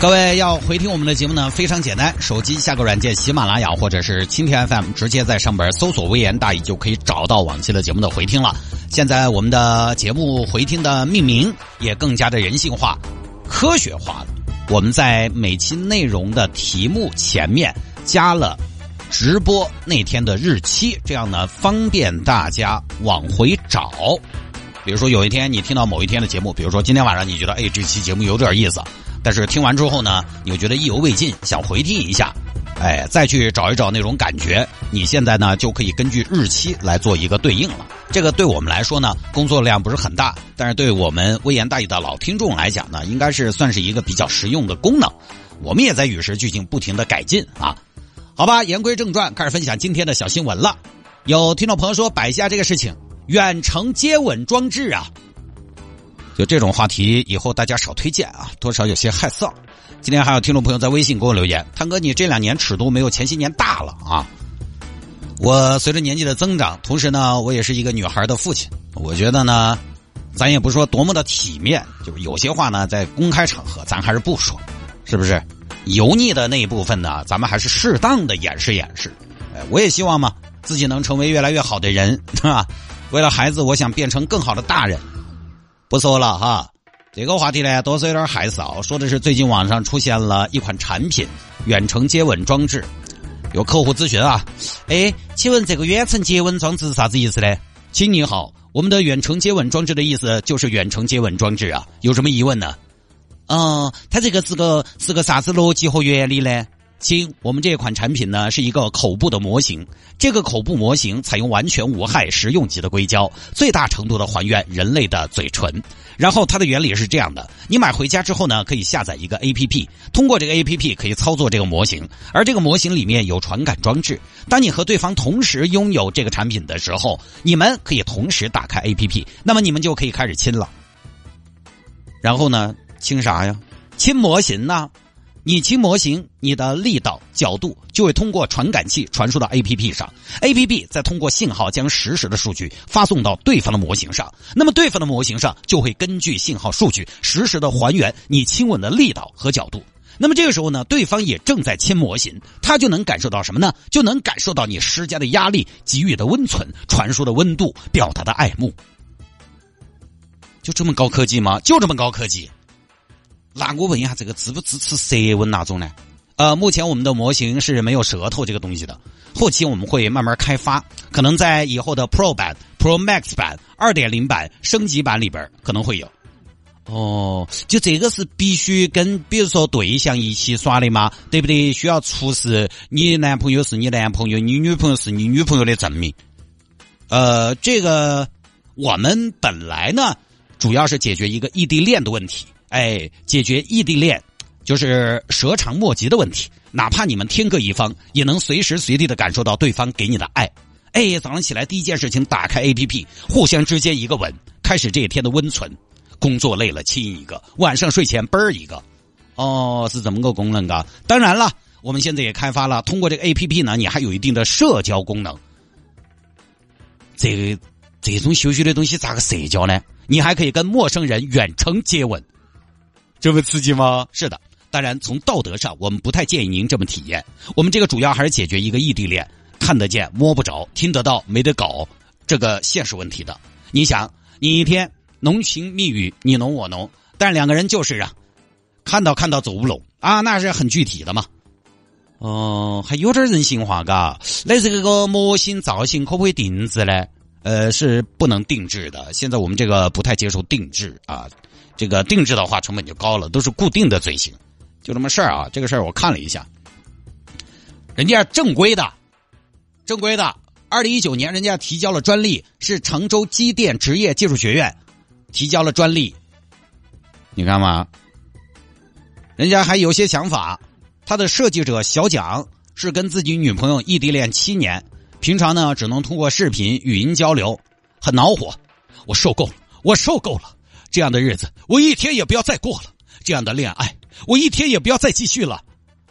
各位要回听我们的节目呢，非常简单，手机下个软件喜马拉雅或者是蜻蜓 FM，直接在上边搜索“微言大义”就可以找到往期的节目的回听了。现在我们的节目回听的命名也更加的人性化、科学化了。我们在每期内容的题目前面加了直播那天的日期，这样呢方便大家往回找。比如说有一天你听到某一天的节目，比如说今天晚上你觉得哎这期节目有点意思。但是听完之后呢，你又觉得意犹未尽，想回听一下，哎，再去找一找那种感觉。你现在呢就可以根据日期来做一个对应了。这个对我们来说呢，工作量不是很大，但是对我们微言大义的老听众来讲呢，应该是算是一个比较实用的功能。我们也在与时俱进，不停的改进啊。好吧，言归正传，开始分享今天的小新闻了。有听众朋友说，摆下这个事情，远程接吻装置啊。就这种话题，以后大家少推荐啊，多少有些害臊。今天还有听众朋友在微信给我留言：“汤哥，你这两年尺度没有前些年大了啊。”我随着年纪的增长，同时呢，我也是一个女孩的父亲。我觉得呢，咱也不说多么的体面，就是有些话呢，在公开场合咱还是不说，是不是？油腻的那一部分呢，咱们还是适当的掩饰掩饰。哎，我也希望嘛，自己能成为越来越好的人，是吧？为了孩子，我想变成更好的大人。不说了哈，这个话题呢，多少有点害臊。说的是最近网上出现了一款产品——远程接吻装置。有客户咨询啊，哎，请问这个远程接吻装置是啥子意思呢？亲你好，我们的远程接吻装置的意思就是远程接吻装置啊，有什么疑问呢？嗯，它这个是个是个啥子逻辑和原理呢？亲，我们这款产品呢是一个口部的模型，这个口部模型采用完全无害食用级的硅胶，最大程度的还原人类的嘴唇。然后它的原理是这样的：你买回家之后呢，可以下载一个 A P P，通过这个 A P P 可以操作这个模型，而这个模型里面有传感装置。当你和对方同时拥有这个产品的时候，你们可以同时打开 A P P，那么你们就可以开始亲了。然后呢，亲啥呀？亲模型呢？你亲模型，你的力道、角度就会通过传感器传输到 A P P 上，A P P 再通过信号将实时的数据发送到对方的模型上，那么对方的模型上就会根据信号数据实时的还原你亲吻的力道和角度。那么这个时候呢，对方也正在亲模型，他就能感受到什么呢？就能感受到你施加的压力、给予的温存、传输的温度、表达的爱慕。就这么高科技吗？就这么高科技。那我问一下，这个支不支持舌吻那种呢？呃，目前我们的模型是没有舌头这个东西的，后期我们会慢慢开发，可能在以后的 Pro 版、Pro Max 版、二点零版升级版里边可能会有。哦，就这个是必须跟比如说对象一起耍的吗？对不对？需要出示你男朋友是你男朋友，你女朋友是你女朋友的证明。呃，这个我们本来呢，主要是解决一个异地恋的问题。哎，解决异地恋就是舌长莫及的问题。哪怕你们天各一方，也能随时随地的感受到对方给你的爱。哎，早上起来第一件事情，打开 A P P，互相之间一个吻，开始这一天的温存。工作累了亲一个，晚上睡前啵儿一个。哦，是怎么个功能的。当然了，我们现在也开发了，通过这个 A P P 呢，你还有一定的社交功能。这个这种羞羞的东西咋个社交呢？你还可以跟陌生人远程接吻。这么刺激吗？是的，当然从道德上，我们不太建议您这么体验。我们这个主要还是解决一个异地恋，看得见摸不着，听得到没得搞这个现实问题的。你想，你一天浓情蜜语，你侬我侬，但两个人就是啊，看到看到走不拢啊，那是很具体的嘛。哦，还有点人性化，嘎。那这个模型造型可不可以定制呢？呃，是不能定制的。现在我们这个不太接受定制啊。这个定制的话成本就高了，都是固定的嘴型，就这么事儿啊。这个事儿我看了一下，人家正规的，正规的，二零一九年人家提交了专利，是常州机电职业技术学院提交了专利。你看嘛，人家还有些想法。他的设计者小蒋是跟自己女朋友异地恋七年，平常呢只能通过视频、语音交流，很恼火。我受够了，我受够了，这样的日子我一天也不要再过了。这样的恋爱我一天也不要再继续了。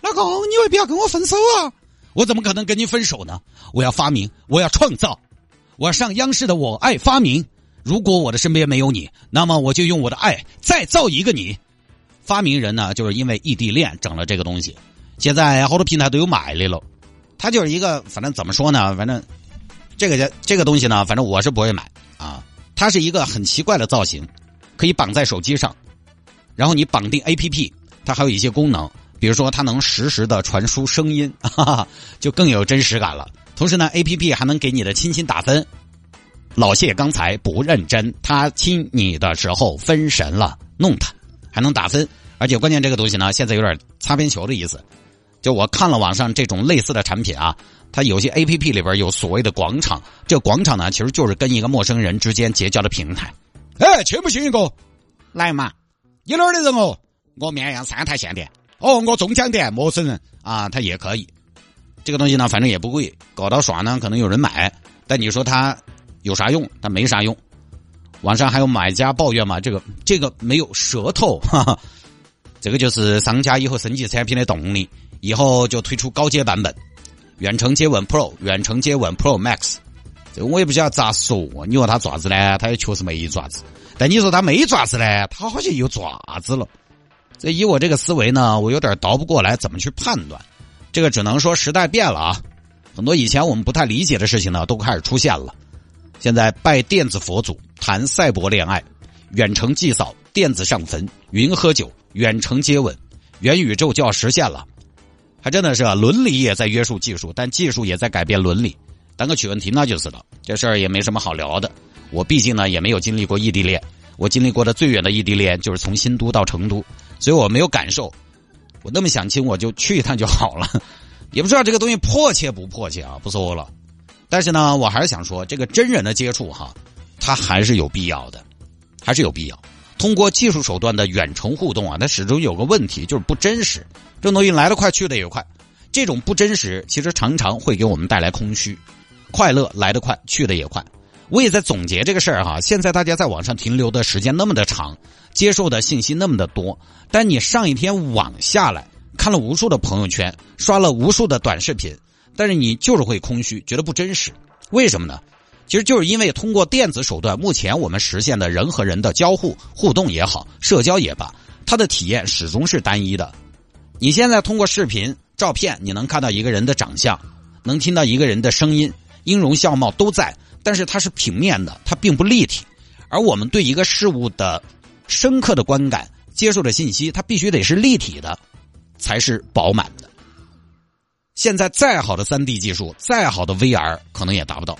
老公，你为不要跟我分手啊？我怎么可能跟你分手呢？我要发明，我要创造，我要上央视的《我爱发明》。如果我的身边没有你，那么我就用我的爱再造一个你。发明人呢，就是因为异地恋整了这个东西，现在好多平台都有买的了。他就是一个，反正怎么说呢？反正这个这个东西呢，反正我是不会买啊。它是一个很奇怪的造型，可以绑在手机上，然后你绑定 A P P，它还有一些功能，比如说它能实时的传输声音，哈哈，就更有真实感了。同时呢，A P P 还能给你的亲亲打分。老谢刚才不认真，他亲你的时候分神了，弄他还能打分，而且关键这个东西呢，现在有点擦边球的意思。就我看了网上这种类似的产品啊，它有些 A P P 里边有所谓的广场，这广场呢，其实就是跟一个陌生人之间结交的平台。哎，去不去一个？来嘛，你哪儿的人哦？我绵阳三台县的。哦，我中江的陌生人啊，他也可以。这个东西呢，反正也不贵，搞到耍呢，可能有人买，但你说他。有啥用？但没啥用。网上还有买家抱怨嘛？这个这个没有舌头，哈哈。这个就是商家以后升级产品的动力。以后就推出高阶版本，远程接吻 Pro、远程接吻 Pro Max。我也不晓得咋说。你说他爪子呢？他也确实没爪子。但你说他没爪子呢？他好像有爪子了。这以我这个思维呢，我有点倒不过来，怎么去判断？这个只能说时代变了啊。很多以前我们不太理解的事情呢，都开始出现了。现在拜电子佛祖，谈赛博恋爱，远程祭扫，电子上坟，云喝酒，远程接吻，元宇宙就要实现了，还真的是伦理也在约束技术，但技术也在改变伦理。当个取问题那就是了，这事儿也没什么好聊的。我毕竟呢也没有经历过异地恋，我经历过的最远的异地恋就是从新都到成都，所以我没有感受。我那么想亲，我就去一趟就好了，也不知道这个东西迫切不迫切啊，不说了。但是呢，我还是想说，这个真人的接触哈，它还是有必要的，还是有必要。通过技术手段的远程互动啊，它始终有个问题，就是不真实。这东西来得快，去得也快。这种不真实，其实常常会给我们带来空虚。快乐来得快，去得也快。我也在总结这个事儿哈。现在大家在网上停留的时间那么的长，接受的信息那么的多，但你上一天网下来看了无数的朋友圈，刷了无数的短视频。但是你就是会空虚，觉得不真实，为什么呢？其实就是因为通过电子手段，目前我们实现的人和人的交互互动也好，社交也罢，它的体验始终是单一的。你现在通过视频、照片，你能看到一个人的长相，能听到一个人的声音，音容笑貌都在，但是它是平面的，它并不立体。而我们对一个事物的深刻的观感、接受的信息，它必须得是立体的，才是饱满的。现在再好的三 D 技术，再好的 VR，可能也达不到。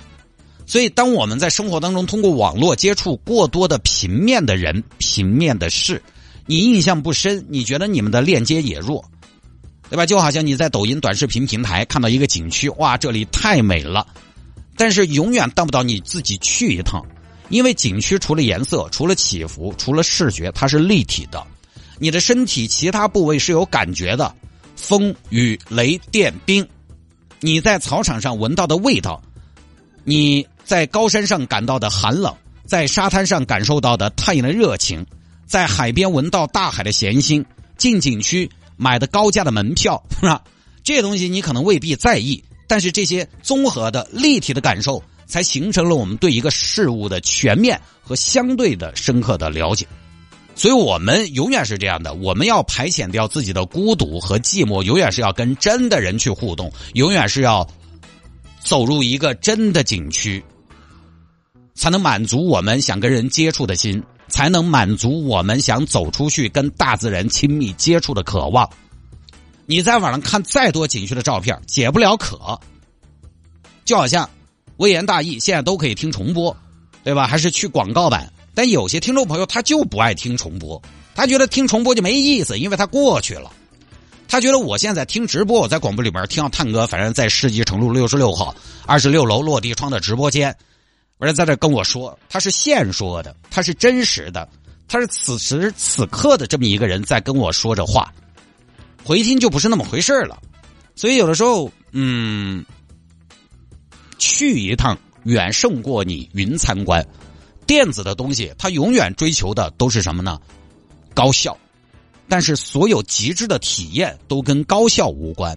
所以，当我们在生活当中通过网络接触过多的平面的人、平面的事，你印象不深，你觉得你们的链接也弱，对吧？就好像你在抖音短视频平台看到一个景区，哇，这里太美了，但是永远当不到你自己去一趟，因为景区除了颜色、除了起伏、除了视觉，它是立体的，你的身体其他部位是有感觉的。风雨雷电冰，你在草场上闻到的味道，你在高山上感到的寒冷，在沙滩上感受到的太阳的热情，在海边闻到大海的咸腥，进景区买的高价的门票，是吧？这些东西你可能未必在意，但是这些综合的立体的感受，才形成了我们对一个事物的全面和相对的深刻的了解。所以我们永远是这样的，我们要排遣掉自己的孤独和寂寞，永远是要跟真的人去互动，永远是要走入一个真的景区，才能满足我们想跟人接触的心，才能满足我们想走出去跟大自然亲密接触的渴望。你在网上看再多景区的照片，解不了渴。就好像微言大义，现在都可以听重播，对吧？还是去广告版。但有些听众朋友他就不爱听重播，他觉得听重播就没意思，因为他过去了。他觉得我现在听直播，我在广播里边听到探哥，反正在世纪城路六十六号二十六楼落地窗的直播间，而在这跟我说，他是现说的，他是真实的，他是此时此刻的这么一个人在跟我说着话，回听就不是那么回事了。所以有的时候，嗯，去一趟远胜过你云参观。电子的东西，它永远追求的都是什么呢？高效。但是所有极致的体验都跟高效无关，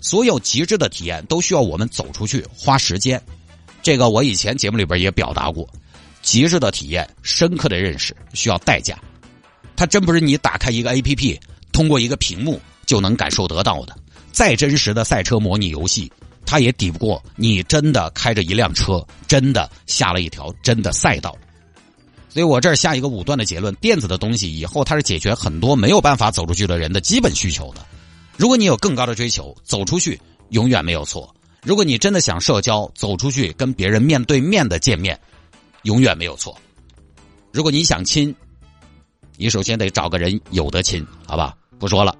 所有极致的体验都需要我们走出去花时间。这个我以前节目里边也表达过，极致的体验、深刻的认识需要代价。它真不是你打开一个 A P P，通过一个屏幕就能感受得到的。再真实的赛车模拟游戏，它也抵不过你真的开着一辆车，真的下了一条真的赛道。所以我这儿下一个武断的结论：电子的东西以后它是解决很多没有办法走出去的人的基本需求的。如果你有更高的追求，走出去永远没有错。如果你真的想社交，走出去跟别人面对面的见面，永远没有错。如果你想亲，你首先得找个人有得亲，好吧？不说了。